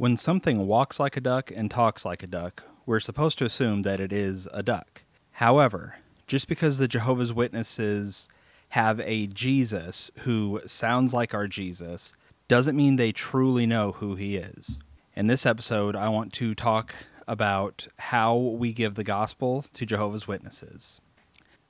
When something walks like a duck and talks like a duck, we're supposed to assume that it is a duck. However, just because the Jehovah's Witnesses have a Jesus who sounds like our Jesus doesn't mean they truly know who he is. In this episode, I want to talk about how we give the gospel to Jehovah's Witnesses.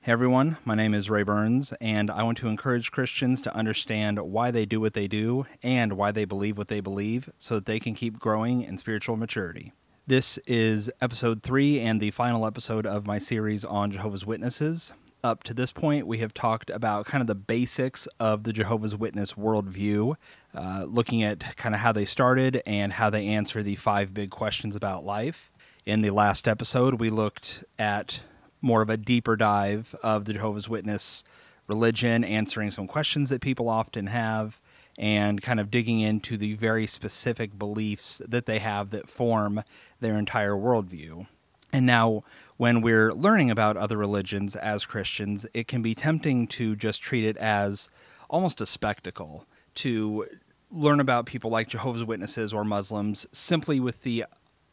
Hey everyone, my name is Ray Burns, and I want to encourage Christians to understand why they do what they do and why they believe what they believe so that they can keep growing in spiritual maturity. This is episode three and the final episode of my series on Jehovah's Witnesses. Up to this point, we have talked about kind of the basics of the Jehovah's Witness worldview, uh, looking at kind of how they started and how they answer the five big questions about life. In the last episode, we looked at more of a deeper dive of the Jehovah's Witness religion, answering some questions that people often have, and kind of digging into the very specific beliefs that they have that form their entire worldview. And now, when we're learning about other religions as Christians, it can be tempting to just treat it as almost a spectacle, to learn about people like Jehovah's Witnesses or Muslims simply with the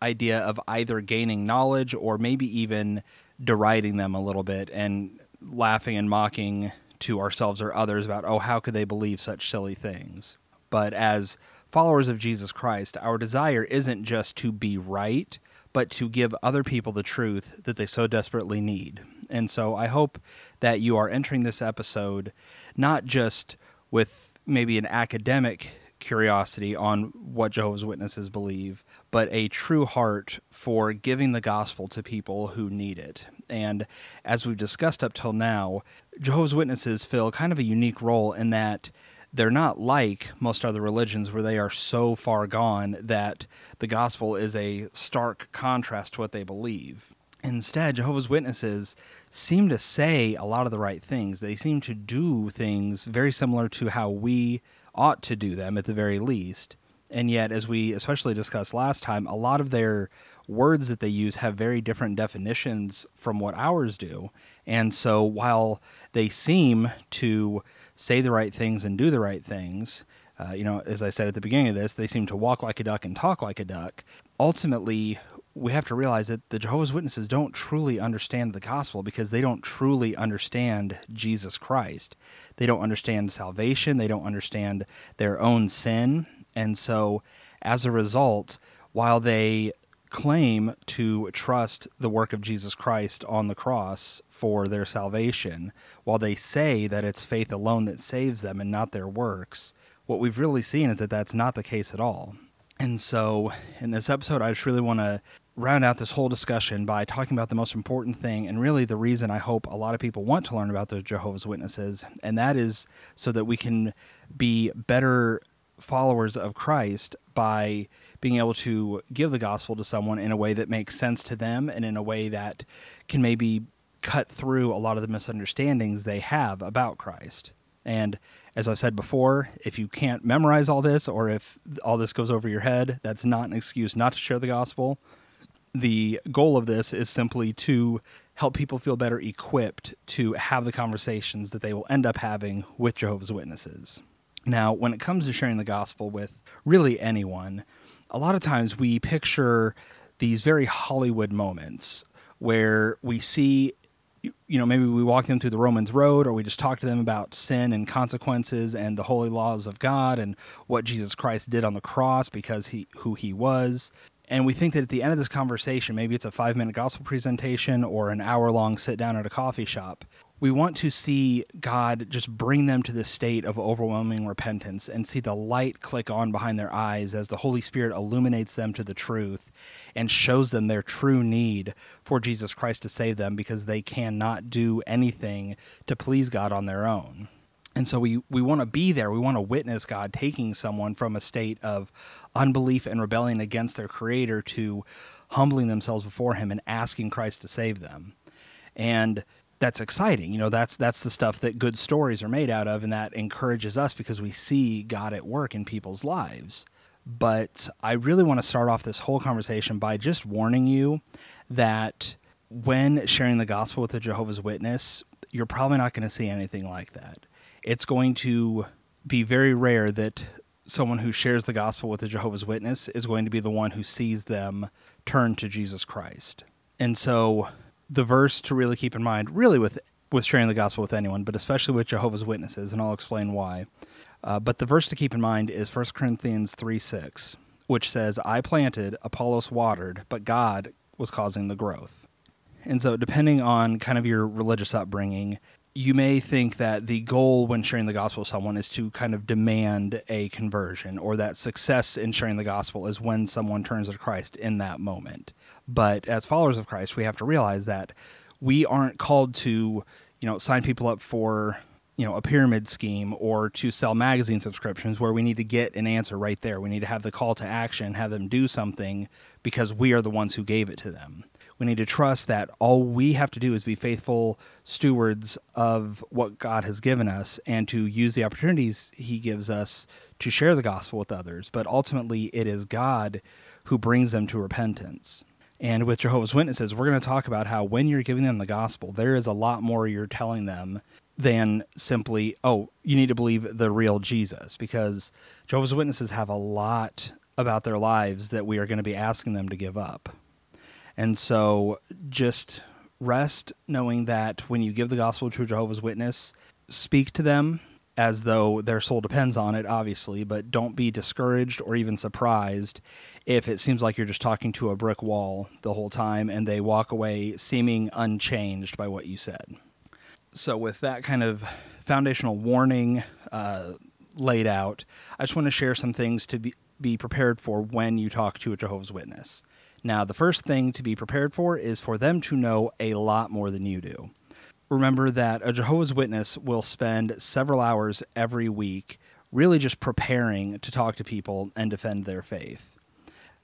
idea of either gaining knowledge or maybe even deriding them a little bit and laughing and mocking to ourselves or others about, oh, how could they believe such silly things? But as followers of Jesus Christ, our desire isn't just to be right, but to give other people the truth that they so desperately need. And so I hope that you are entering this episode not just with maybe an academic curiosity on what Jehovah's Witnesses believe, but a true heart for giving the gospel to people who need it. And as we've discussed up till now, Jehovah's Witnesses fill kind of a unique role in that they're not like most other religions where they are so far gone that the gospel is a stark contrast to what they believe. Instead, Jehovah's Witnesses seem to say a lot of the right things. They seem to do things very similar to how we ought to do them at the very least. And yet, as we especially discussed last time, a lot of their words that they use have very different definitions from what ours do. And so, while they seem to say the right things and do the right things, uh, you know, as I said at the beginning of this, they seem to walk like a duck and talk like a duck. Ultimately, we have to realize that the Jehovah's Witnesses don't truly understand the gospel because they don't truly understand Jesus Christ. They don't understand salvation, they don't understand their own sin. And so, as a result, while they claim to trust the work of Jesus Christ on the cross for their salvation, while they say that it's faith alone that saves them and not their works, what we've really seen is that that's not the case at all. And so, in this episode, I just really want to round out this whole discussion by talking about the most important thing and really the reason I hope a lot of people want to learn about the Jehovah's Witnesses, and that is so that we can be better followers of Christ by being able to give the gospel to someone in a way that makes sense to them and in a way that can maybe cut through a lot of the misunderstandings they have about Christ. And as I've said before, if you can't memorize all this or if all this goes over your head, that's not an excuse not to share the gospel. The goal of this is simply to help people feel better equipped to have the conversations that they will end up having with Jehovah's Witnesses. Now, when it comes to sharing the gospel with really anyone, a lot of times we picture these very Hollywood moments where we see you know, maybe we walk them through the Romans road or we just talk to them about sin and consequences and the holy laws of God and what Jesus Christ did on the cross because he who he was. And we think that at the end of this conversation, maybe it's a five minute gospel presentation or an hour long sit down at a coffee shop, we want to see God just bring them to this state of overwhelming repentance and see the light click on behind their eyes as the Holy Spirit illuminates them to the truth and shows them their true need for Jesus Christ to save them because they cannot do anything to please God on their own. And so we, we want to be there. We want to witness God taking someone from a state of unbelief and rebellion against their Creator to humbling themselves before Him and asking Christ to save them. And that's exciting. You know, that's that's the stuff that good stories are made out of, and that encourages us because we see God at work in people's lives. But I really want to start off this whole conversation by just warning you that when sharing the gospel with a Jehovah's Witness, you're probably not going to see anything like that. It's going to be very rare that someone who shares the gospel with a Jehovah's Witness is going to be the one who sees them turn to Jesus Christ. And so the verse to really keep in mind, really with with sharing the gospel with anyone, but especially with Jehovah's Witnesses, and I'll explain why. Uh, but the verse to keep in mind is 1 Corinthians 3 6, which says, I planted, Apollos watered, but God was causing the growth. And so, depending on kind of your religious upbringing, you may think that the goal when sharing the gospel with someone is to kind of demand a conversion, or that success in sharing the gospel is when someone turns to Christ in that moment. But as followers of Christ, we have to realize that we aren't called to, you know, sign people up for, you know, a pyramid scheme or to sell magazine subscriptions where we need to get an answer right there. We need to have the call to action, have them do something because we are the ones who gave it to them. We need to trust that all we have to do is be faithful stewards of what God has given us and to use the opportunities He gives us to share the gospel with others. But ultimately, it is God who brings them to repentance. And with Jehovah's Witnesses, we're going to talk about how when you're giving them the gospel, there is a lot more you're telling them than simply, oh, you need to believe the real Jesus, because Jehovah's Witnesses have a lot about their lives that we are going to be asking them to give up. And so just rest knowing that when you give the gospel to a Jehovah's Witness, speak to them as though their soul depends on it, obviously, but don't be discouraged or even surprised if it seems like you're just talking to a brick wall the whole time and they walk away seeming unchanged by what you said. So, with that kind of foundational warning uh, laid out, I just want to share some things to be, be prepared for when you talk to a Jehovah's Witness. Now, the first thing to be prepared for is for them to know a lot more than you do. Remember that a Jehovah's Witness will spend several hours every week really just preparing to talk to people and defend their faith.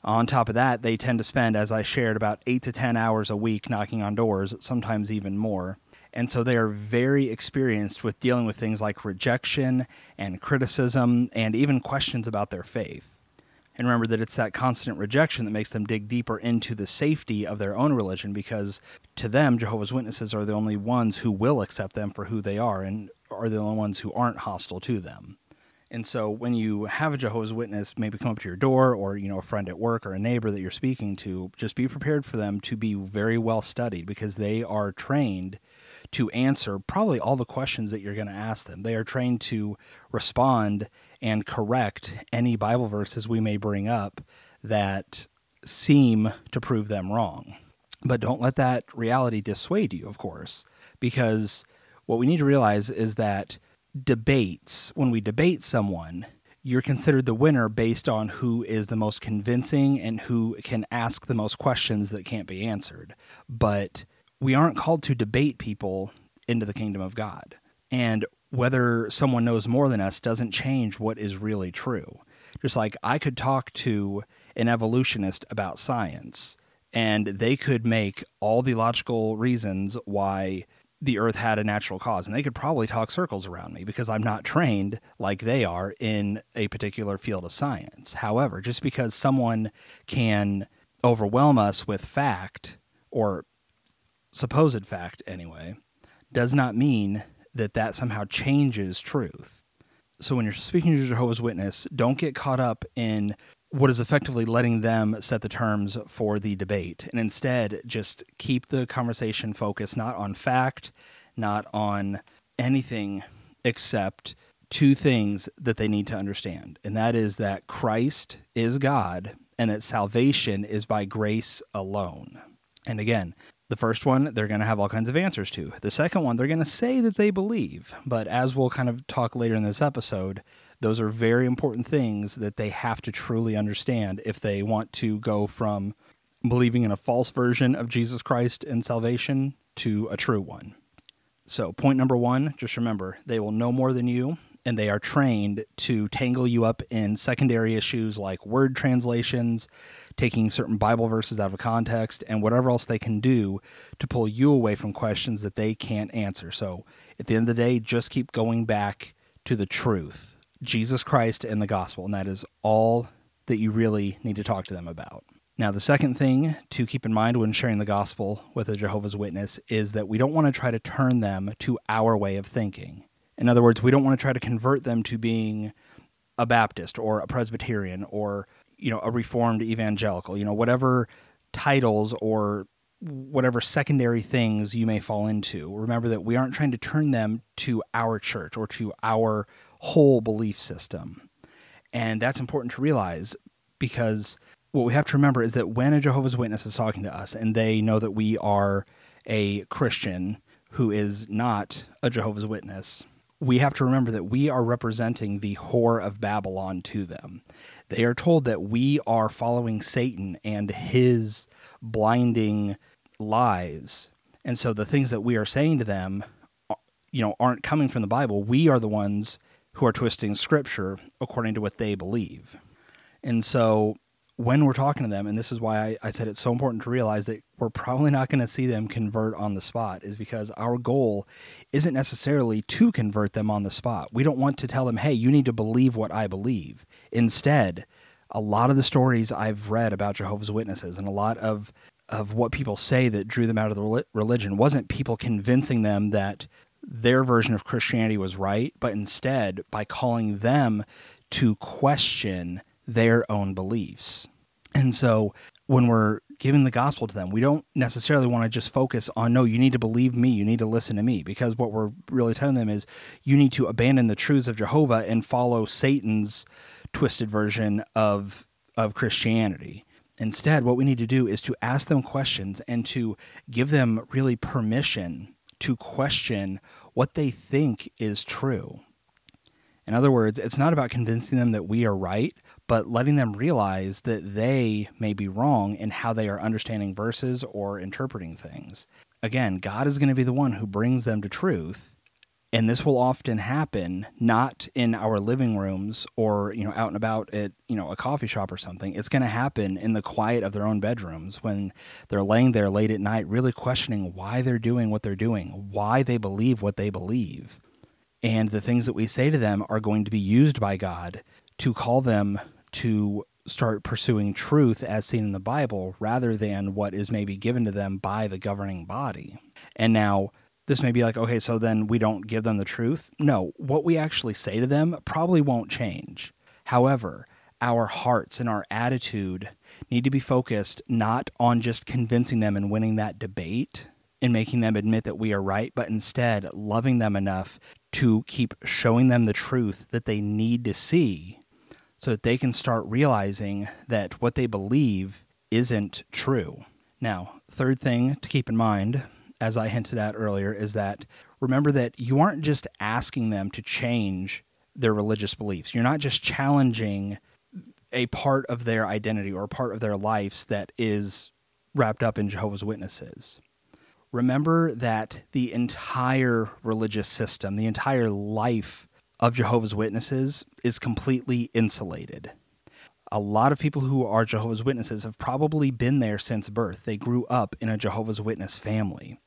On top of that, they tend to spend, as I shared, about 8 to 10 hours a week knocking on doors, sometimes even more. And so they are very experienced with dealing with things like rejection and criticism and even questions about their faith. And remember that it's that constant rejection that makes them dig deeper into the safety of their own religion because to them, Jehovah's Witnesses are the only ones who will accept them for who they are and are the only ones who aren't hostile to them. And so when you have a Jehovah's Witness maybe come up to your door or, you know, a friend at work or a neighbor that you're speaking to, just be prepared for them to be very well studied because they are trained to answer probably all the questions that you're going to ask them. They are trained to respond and correct any Bible verses we may bring up that seem to prove them wrong. But don't let that reality dissuade you, of course, because what we need to realize is that debates, when we debate someone, you're considered the winner based on who is the most convincing and who can ask the most questions that can't be answered. But we aren't called to debate people into the kingdom of God. And whether someone knows more than us doesn't change what is really true. Just like I could talk to an evolutionist about science, and they could make all the logical reasons why the earth had a natural cause and they could probably talk circles around me because I'm not trained like they are in a particular field of science. However, just because someone can overwhelm us with fact or supposed fact anyway does not mean that that somehow changes truth. So when you're speaking to Jehovah's Witness, don't get caught up in what is effectively letting them set the terms for the debate and instead just keep the conversation focused not on fact, not on anything except two things that they need to understand. And that is that Christ is God and that salvation is by grace alone. And again, the first one, they're going to have all kinds of answers to. The second one, they're going to say that they believe. But as we'll kind of talk later in this episode, those are very important things that they have to truly understand if they want to go from believing in a false version of Jesus Christ and salvation to a true one. So, point number one just remember they will know more than you, and they are trained to tangle you up in secondary issues like word translations, taking certain Bible verses out of context, and whatever else they can do to pull you away from questions that they can't answer. So, at the end of the day, just keep going back to the truth Jesus Christ and the gospel, and that is all that you really need to talk to them about. Now, the second thing to keep in mind when sharing the gospel with a Jehovah's Witness is that we don't want to try to turn them to our way of thinking. In other words, we don't want to try to convert them to being a Baptist or a Presbyterian or you know a Reformed evangelical, you know whatever titles or whatever secondary things you may fall into. Remember that we aren't trying to turn them to our church or to our whole belief system. And that's important to realize because what we have to remember is that when a Jehovah's Witness is talking to us and they know that we are a Christian who is not a Jehovah's Witness, we have to remember that we are representing the whore of Babylon to them. They are told that we are following Satan and his blinding lies. And so the things that we are saying to them, uh, you know, aren't coming from the Bible. We are the ones who are twisting scripture according to what they believe. And so when we're talking to them, and this is why I, I said it's so important to realize that we're probably not going to see them convert on the spot, is because our goal isn't necessarily to convert them on the spot. We don't want to tell them, hey, you need to believe what I believe. Instead, a lot of the stories I've read about Jehovah's Witnesses and a lot of of what people say that drew them out of the religion wasn't people convincing them that their version of Christianity was right, but instead by calling them to question their own beliefs. And so when we're giving the gospel to them, we don't necessarily want to just focus on, no, you need to believe me, you need to listen to me, because what we're really telling them is you need to abandon the truths of Jehovah and follow Satan's twisted version of, of Christianity. Instead, what we need to do is to ask them questions and to give them really permission to question what they think is true. In other words, it's not about convincing them that we are right, but letting them realize that they may be wrong in how they are understanding verses or interpreting things. Again, God is going to be the one who brings them to truth, and this will often happen not in our living rooms or you know out and about at you know a coffee shop or something it's going to happen in the quiet of their own bedrooms when they're laying there late at night really questioning why they're doing what they're doing why they believe what they believe and the things that we say to them are going to be used by God to call them to start pursuing truth as seen in the Bible rather than what is maybe given to them by the governing body. And now, this may be like, okay, so then we don't give them the truth. No, what we actually say to them probably won't change. However, our hearts and our attitude need to be focused not on just convincing them and winning that debate and making them admit that we are right, but instead loving them enough to keep showing them the truth that they need to see so that they can start realizing that what they believe isn't true. Now, third thing to keep in mind, as I hinted at earlier, is that remember that you aren't just asking them to change their religious beliefs. You're not just challenging a part of their identity or a part of their lives that is wrapped up in Jehovah's Witnesses remember that the entire religious system, the entire life of Jehovah's Witnesses is completely insulated. A lot of people who are Jehovah's Witnesses have probably been there since birth. They grew up in a Jehovah's Witness family.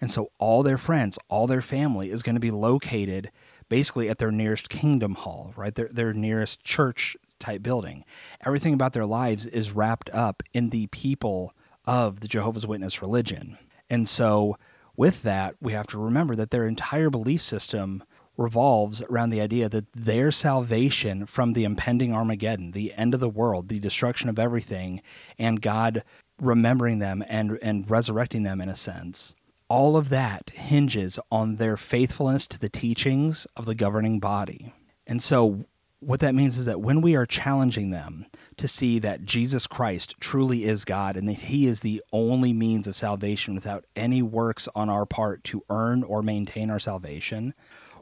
And so all their friends, all their family is going to be located basically at their nearest kingdom hall, right? Their, their nearest church type building. Everything about their lives is wrapped up in the people of the Jehovah's Witness religion. And so, with that, we have to remember that their entire belief system revolves around the idea that their salvation from the impending Armageddon, the end of the world, the destruction of everything, and God remembering them and, and resurrecting them in a sense, all of that hinges on their faithfulness to the teachings of the governing body. And so, what that means is that when we are challenging them to see that Jesus Christ truly is God and that He is the only means of salvation without any works on our part to earn or maintain our salvation,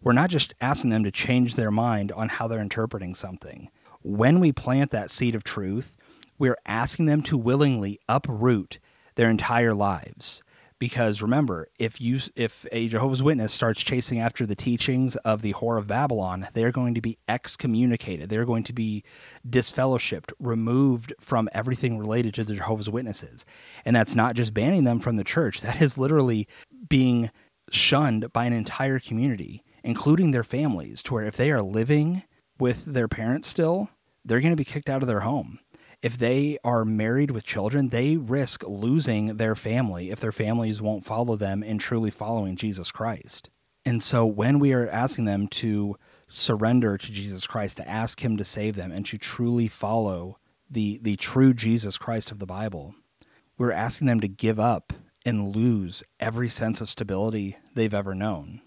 we're not just asking them to change their mind on how they're interpreting something. When we plant that seed of truth, we're asking them to willingly uproot their entire lives. Because remember if you if a jehovah's witness starts chasing after the teachings of the whore of babylon they're going to be excommunicated. They're going to be disfellowshipped removed from everything related to the jehovah's witnesses. And that's not just banning them from the church. That is literally being shunned by an entire community including their families to where if they are living with their parents still they're going to be kicked out of their home if they are married with children, they risk losing their family if their families won't follow them in truly following Jesus Christ. And so when we are asking them to surrender to Jesus Christ, to ask Him to save them, and to truly follow the, the true Jesus Christ of the Bible, we're asking them to give up and lose every sense of stability they've ever known.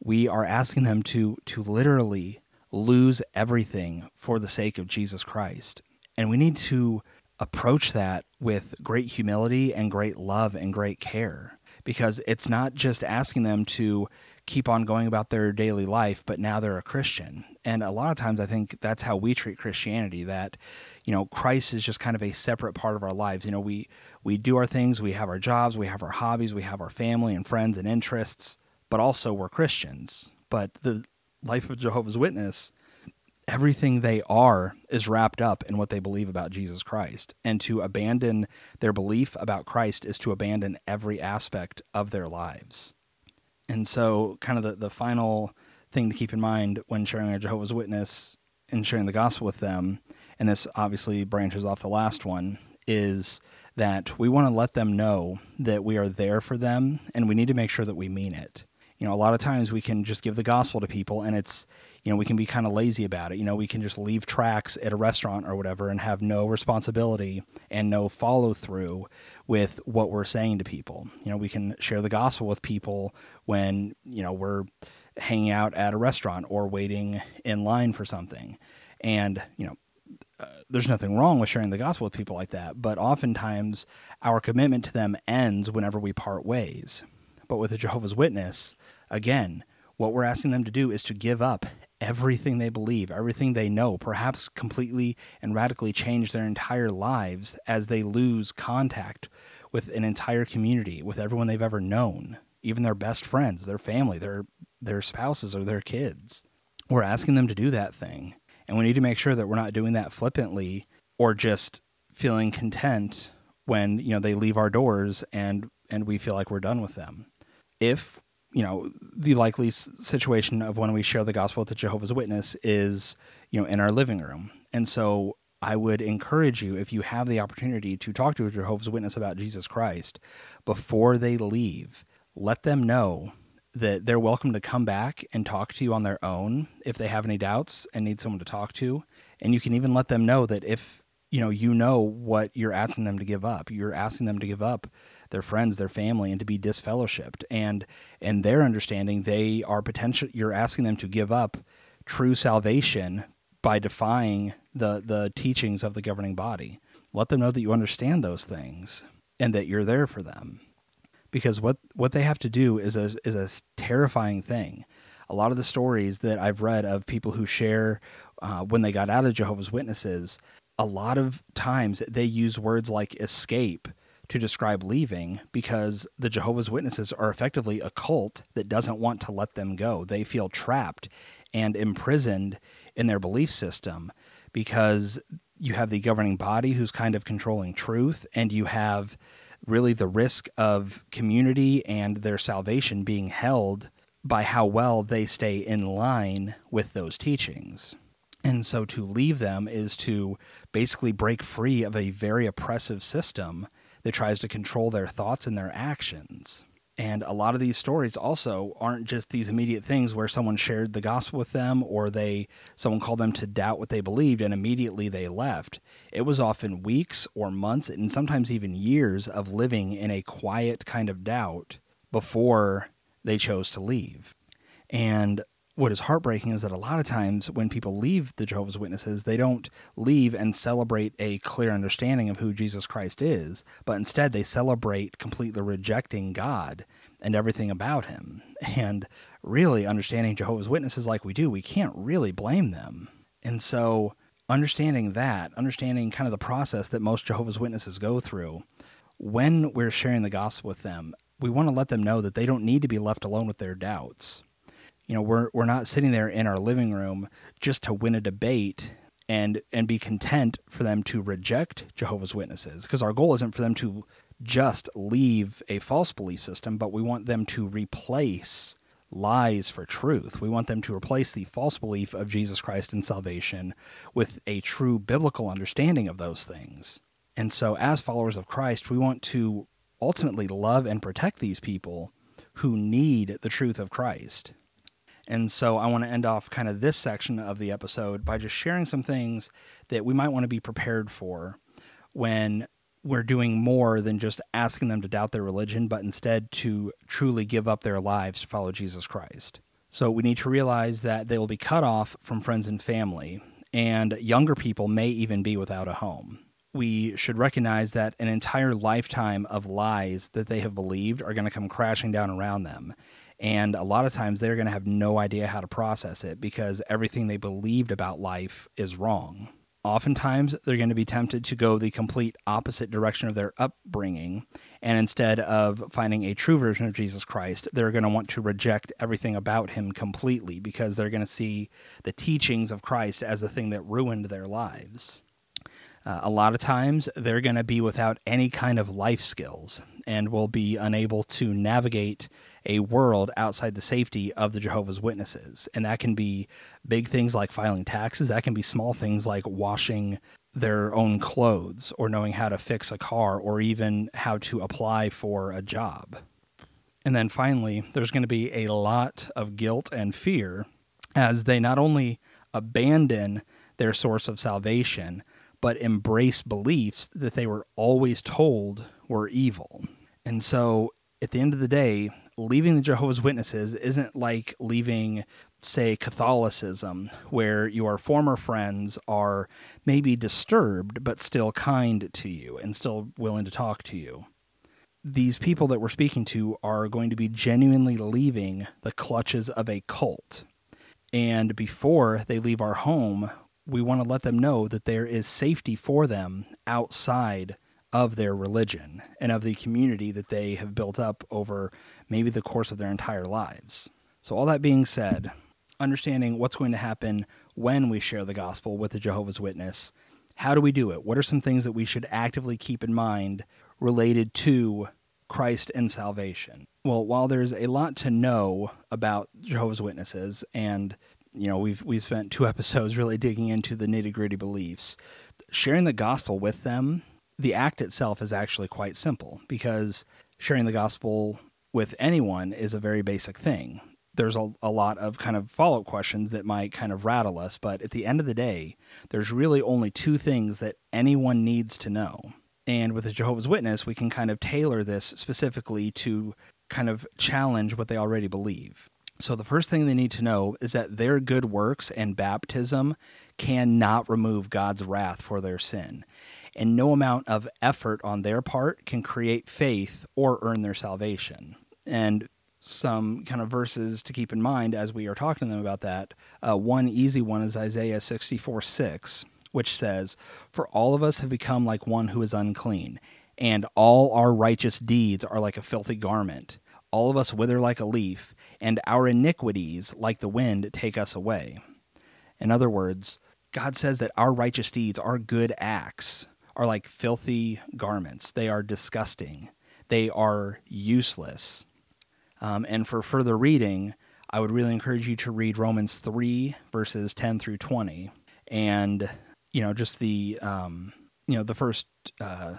We are asking them to, to literally lose everything for the sake of Jesus Christ. And we need to approach that with great humility and great love and great care because it's not just asking them to keep on going about their daily life, but now they're a Christian. And a lot of times I think that's how we treat Christianity that, you know, Christ is just kind of a separate part of our lives. You know, we we do our things, we have our jobs, we have our hobbies, we have our family and friends and interests, but also we're Christians. But the life of Jehovah's Witness everything they are is wrapped up in what they believe about Jesus Christ. And to abandon their belief about Christ is to abandon every aspect of their lives. And so, kind of the, the final thing to keep in mind when sharing a Jehovah's Witness and sharing the gospel with them, and this obviously branches off the last one, is that we want to let them know that we are there for them and we need to make sure that we mean it. You know, a lot of times we can just give the gospel to people and it's you know, we can be kind of lazy about it. You know, we can just leave tracts at a restaurant or whatever and have no responsibility and no follow through with what we're saying to people. You know, we can share the gospel with people when, you know, we're hanging out at a restaurant or waiting in line for something. And, you know, uh, there's nothing wrong with sharing the gospel with people like that, but oftentimes our commitment to them ends whenever we part ways. But with a Jehovah's Witness, again, what we're asking them to do is to give up everything they believe, everything they know, perhaps completely and radically change their entire lives as they lose contact with an entire community, with everyone they've ever known, even their best friends, their family, their their spouses or their kids. We're asking them to do that thing. And we need to make sure that we're not doing that flippantly or just feeling content when, you know, they leave our doors and and we feel like we're done with them. If you know, the likely situation of when we share the gospel with the Jehovah's Witness is, you know, in our living room. And so I would encourage you, if you have the opportunity to talk to a Jehovah's Witness about Jesus Christ before they leave, let them know that they're welcome to come back and talk to you on their own if they have any doubts and need someone to talk to. And you can even let them know that if, you know, you know what you're asking them to give up, you're asking them to give up their friends, their family, and to be disfellowshipped. And in their understanding, they are potential. You're asking them to give up true salvation by defying the the teachings of the governing body. Let them know that you understand those things and that you're there for them. Because what what they have to do is a is a terrifying thing. A lot of the stories that I've read of people who share uh, when they got out of Jehovah's Witnesses, a lot of times they use words like escape to describe leaving because the Jehovah's Witnesses are effectively a cult that doesn't want to let them go. They feel trapped and imprisoned in their belief system because you have the governing body who's kind of controlling truth, and you have really the risk of community and their salvation being held by how well they stay in line with those teachings. And so to leave them is to basically break free of a very oppressive system that tries to control their thoughts and their actions. And a lot of these stories also aren't just these immediate things where someone shared the gospel with them or they someone called them to doubt what they believed and immediately they left. It was often weeks or months and sometimes even years of living in a quiet kind of doubt before they chose to leave. And what is heartbreaking is that a lot of times when people leave the Jehovah's Witnesses, they don't leave and celebrate a clear understanding of who Jesus Christ is, but instead they celebrate completely rejecting God and everything about him. And really understanding Jehovah's Witnesses like we do, we can't really blame them. And so understanding that, understanding kind of the process that most Jehovah's Witnesses go through, when we're sharing the gospel with them, we want to let them know that they don't need to be left alone with their doubts you know we're we're not sitting there in our living room just to win a debate and and be content for them to reject Jehovah's Witnesses because our goal isn't for them to just leave a false belief system but we want them to replace lies for truth. We want them to replace the false belief of Jesus Christ and salvation with a true biblical understanding of those things. And so as followers of Christ, we want to ultimately love and protect these people who need the truth of Christ. And so I want to end off kind of this section of the episode by just sharing some things that we might want to be prepared for when we're doing more than just asking them to doubt their religion, but instead to truly give up their lives to follow Jesus Christ. So we need to realize that they will be cut off from friends and family, and younger people may even be without a home. We should recognize that an entire lifetime of lies that they have believed are going to come crashing down around them. And a lot of times they're going to have no idea how to process it because everything they believed about life is wrong. Oftentimes, they're going to be tempted to go the complete opposite direction of their upbringing. And instead of finding a true version of Jesus Christ, they're going to want to reject everything about him completely because they're going to see the teachings of Christ as the thing that ruined their lives. Uh, a lot of times, they're going to be without any kind of life skills and will be unable to navigate a world outside the safety of the Jehovah's Witnesses. And that can be big things like filing taxes, that can be small things like washing their own clothes or knowing how to fix a car or even how to apply for a job. And then finally, there's going to be a lot of guilt and fear as they not only abandon their source of salvation, but embrace beliefs that they were always told were evil. And so at the end of the day, leaving the Jehovah's Witnesses isn't like leaving, say, Catholicism, where your former friends are maybe disturbed but still kind to you and still willing to talk to you. These people that we're speaking to are going to be genuinely leaving the clutches of a cult. And before they leave our home, we want to let them know that there is safety for them outside of their religion and of the community that they have built up over maybe the course of their entire lives. So, all that being said, understanding what's going to happen when we share the gospel with the Jehovah's Witness, how do we do it? What are some things that we should actively keep in mind related to Christ and salvation? Well, while there's a lot to know about Jehovah's Witnesses, and you know we've we've spent two episodes really digging into the nitty gritty beliefs, sharing the gospel with them the act itself is actually quite simple because sharing the gospel with anyone is a very basic thing. There's a, a lot of kind of follow up questions that might kind of rattle us, but at the end of the day, there's really only two things that anyone needs to know. And with the Jehovah's Witness, we can kind of tailor this specifically to kind of challenge what they already believe. So, the first thing they need to know is that their good works and baptism cannot remove God's wrath for their sin and no amount of effort on their part can create faith or earn their salvation. And some kind of verses to keep in mind as we are talking to them about that. Uh, one easy one is Isaiah 64 6, which says, For all of us have become like one who is unclean, and all our righteous deeds are like a filthy garment. All of us wither like a leaf, and our iniquities, like the wind, take us away. In other words, God says that our righteous deeds, our good acts, are like filthy garments. They are disgusting. They are useless. Um, and for further reading, I would really encourage you to read Romans 3, verses 10 through 20. And, you know, just the, um, you know, the first uh,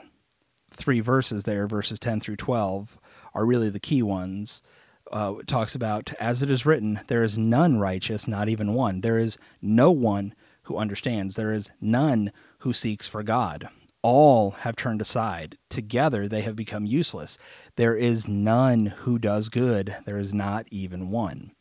three verses there, verses 10 through 12, are really the key ones. Uh, talks about, as it is written, there is none righteous, not even one. There is no one who understands. There is none who seeks for God all have turned aside. Together they have become useless. There is none who does good, there is not even one.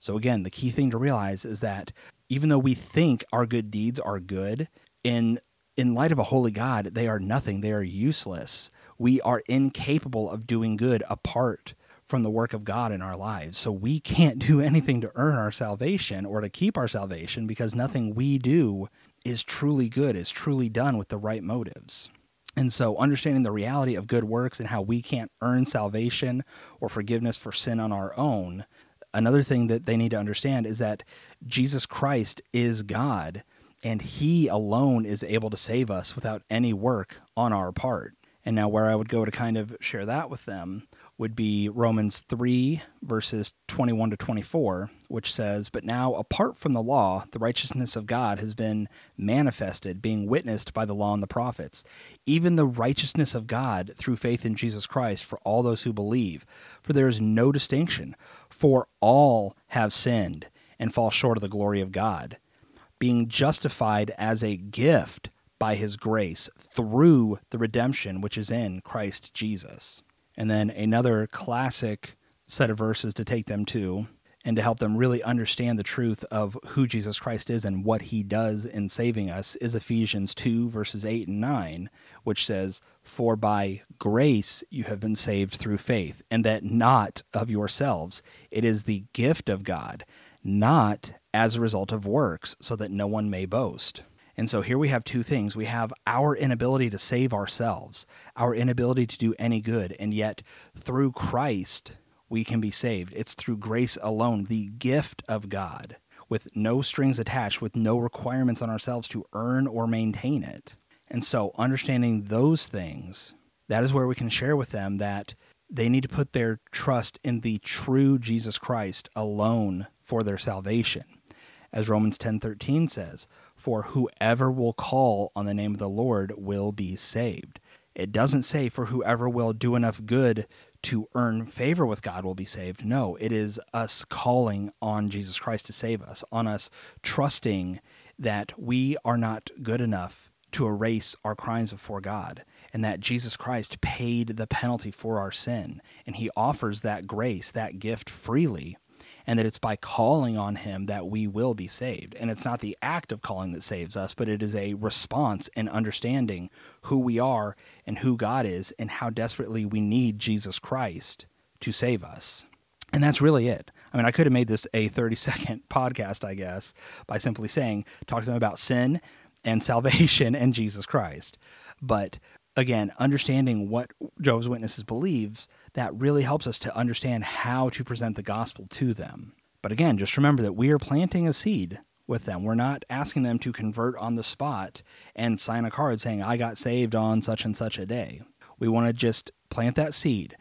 So, again, the key thing to realize is that even though we think our good deeds are good, in, in light of a holy God, they are nothing, they are useless. We are incapable of doing good apart from the work of God in our lives. So we can't do anything to earn our salvation or to keep our salvation because nothing we do is truly good, is truly done with the right motives. And so, understanding the reality of good works and how we can't earn salvation or forgiveness for sin on our own, another thing that they need to understand is that Jesus Christ is God and He alone is able to save us without any work on our part. And now, where I would go to kind of share that with them would be Romans 3, verses 21 to 24, which says, But now, apart from the law, the righteousness of God has been manifested, being witnessed by the law and the prophets, even the righteousness of God through faith in Jesus Christ for all those who believe. For there is no distinction, for all have sinned and fall short of the glory of God, being justified as a gift by his grace through the redemption which is in Christ Jesus. And then another classic set of verses to take them to and to help them really understand the truth of who Jesus Christ is and what he does in saving us is Ephesians 2, verses 8 and 9, which says, For by grace you have been saved through faith, and that not of yourselves. It is the gift of God, not as a result of works, so that no one may boast. And so here we have two things. We have our inability to save ourselves, our inability to do any good, and yet through Christ, we can be saved. It's through grace alone, the gift of God, with no strings attached, with no requirements on ourselves to earn or maintain it. And so, understanding those things, that is where we can share with them that they need to put their trust in the true Jesus Christ alone for their salvation. As Romans 10:13 says, "For whoever will call on the name of the Lord will be saved." It doesn't say for whoever will do enough good to earn favor with God will be saved. No, it is us calling on Jesus Christ to save us, on us trusting that we are not good enough to erase our crimes before God, and that Jesus Christ paid the penalty for our sin, and He offers that grace, that gift freely and that it's by calling on him that we will be saved. And it's not the act of calling that saves us, but it is a response and understanding who we are and who God is and how desperately we need Jesus Christ to save us. And that's really it. I mean, I could have made this a 30 second podcast, I guess, by simply saying, talk to them about sin and salvation and Jesus Christ. But again, understanding what Jehovah's Witnesses believes that really helps us to understand how to present the gospel to them. But again, just remember that we are planting a seed with them. We're not asking them to convert on the spot and sign a card saying, I got saved on such and such a day. We want to just plant that seed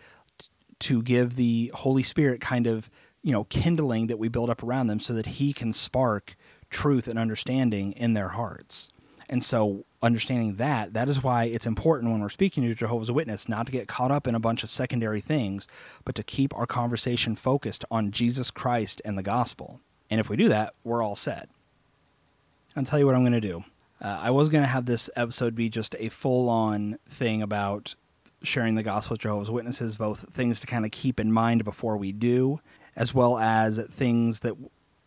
to give the Holy Spirit kind of, you know, kindling that we build up around them so that He can spark truth and understanding in their hearts. And so, understanding that, that is why it's important when we're speaking to Jehovah's Witness not to get caught up in a bunch of secondary things, but to keep our conversation focused on Jesus Christ and the gospel. And if we do that, we're all set. I'll tell you what I'm going to do. Uh, I was going to have this episode be just a full on thing about sharing the gospel with Jehovah's Witnesses, both things to kind of keep in mind before we do, as well as things that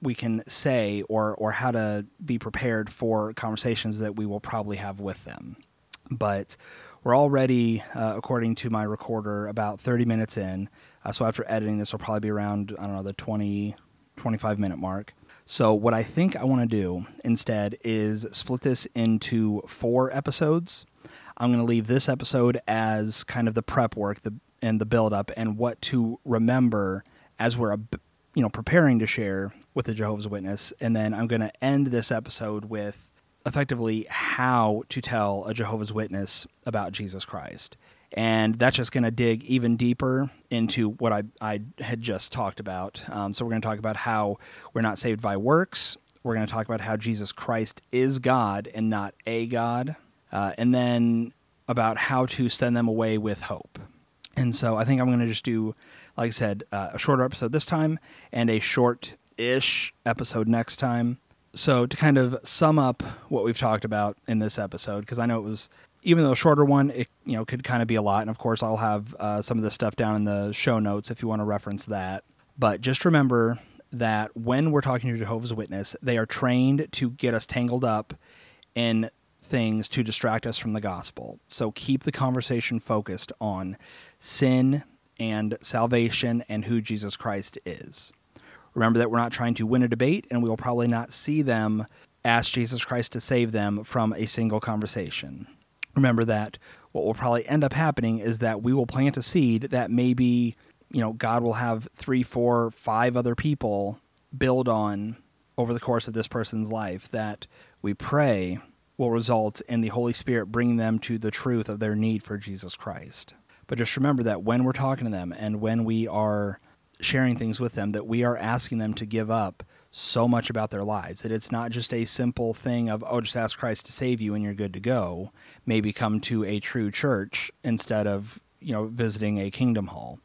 we can say or or how to be prepared for conversations that we will probably have with them. But we're already, uh, according to my recorder, about 30 minutes in. Uh, so after editing this, will probably be around, I don't know, the 20, 25 minute mark. So what I think I want to do instead is split this into four episodes. I'm going to leave this episode as kind of the prep work the, and the build up and what to remember as we're you know preparing to share with the Jehovah's Witness, and then I'm going to end this episode with effectively how to tell a Jehovah's Witness about Jesus Christ. And that's just going to dig even deeper into what I, I had just talked about. Um, so, we're going to talk about how we're not saved by works. We're going to talk about how Jesus Christ is God and not a God. Uh, and then about how to send them away with hope. And so I think I'm going to just do like I said, uh, a shorter episode this time and a short ish episode next time. So, to kind of sum up what we've talked about in this episode, because I know it was, even though a shorter one, it you know could kind of be a lot. And of course, I'll have uh, some of this stuff down in the show notes if you want to reference that. But just remember that when we're talking to Jehovah's Witness, they are trained to get us tangled up in things to distract us from the gospel. So keep the conversation focused on sin and salvation and who Jesus Christ is. Remember that we're not trying to win a debate, and we will probably not see them ask Jesus Christ to save them from a single conversation. Remember that what will probably end up happening is that we will plant a seed that maybe, you know, God will have three, four, five other people build on over the course of this person's life that we pray will result in the Holy Spirit bringing them to the truth of their need for Jesus Christ. But just remember that when we're talking to them and when we are sharing things with them that we are asking them to give up so much about their lives that it's not just a simple thing of oh just ask Christ to save you and you're good to go maybe come to a true church instead of you know visiting a kingdom hall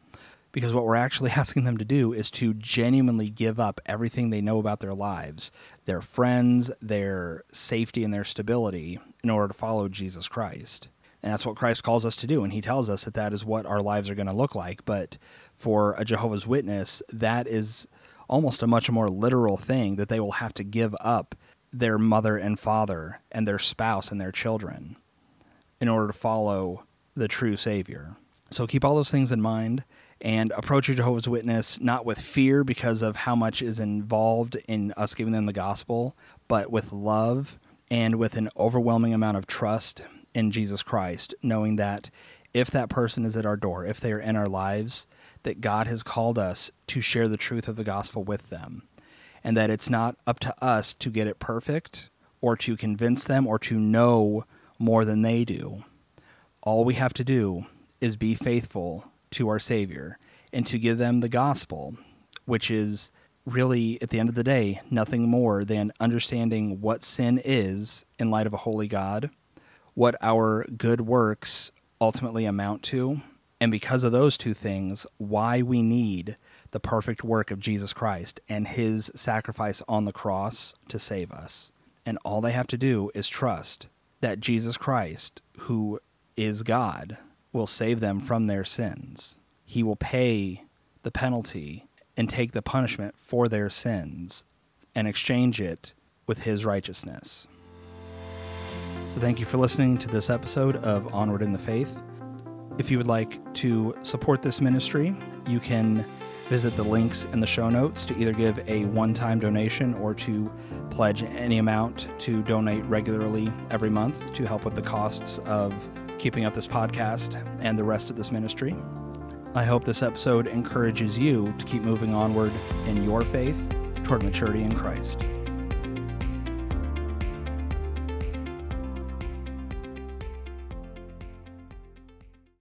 because what we're actually asking them to do is to genuinely give up everything they know about their lives, their friends, their safety, and their stability in order to follow Jesus Christ. And that's what Christ calls us to do. And he tells us that that is what our lives are going to look like. But for a Jehovah's Witness, that is almost a much more literal thing that they will have to give up their mother and father and their spouse and their children in order to follow the true Savior. So keep all those things in mind and approach a Jehovah's Witness not with fear because of how much is involved in us giving them the gospel, but with love and with an overwhelming amount of trust in Jesus Christ, knowing that if that person is at our door, if they are in our lives, that God has called us to share the truth of the gospel with them, and that it's not up to us to get it perfect or to convince them or to know more than they do. All we have to do is be faithful to our Savior and to give them the gospel, which is really, at the end of the day, nothing more than understanding what sin is in light of a holy God, what our good works ultimately amount to, and because of those two things, why we need the perfect work of Jesus Christ and his sacrifice on the cross to save us. And all they have to do is trust that Jesus Christ, who is God, will save them from their sins. He will pay the penalty and take the punishment for their sins and exchange it with his righteousness. So, thank you for listening to this episode of Onward in the Faith. If you would like to support this ministry, you can visit the links in the show notes to either give a one time donation or to pledge any amount to donate regularly every month to help with the costs of keeping up this podcast and the rest of this ministry. I hope this episode encourages you to keep moving onward in your faith toward maturity in Christ.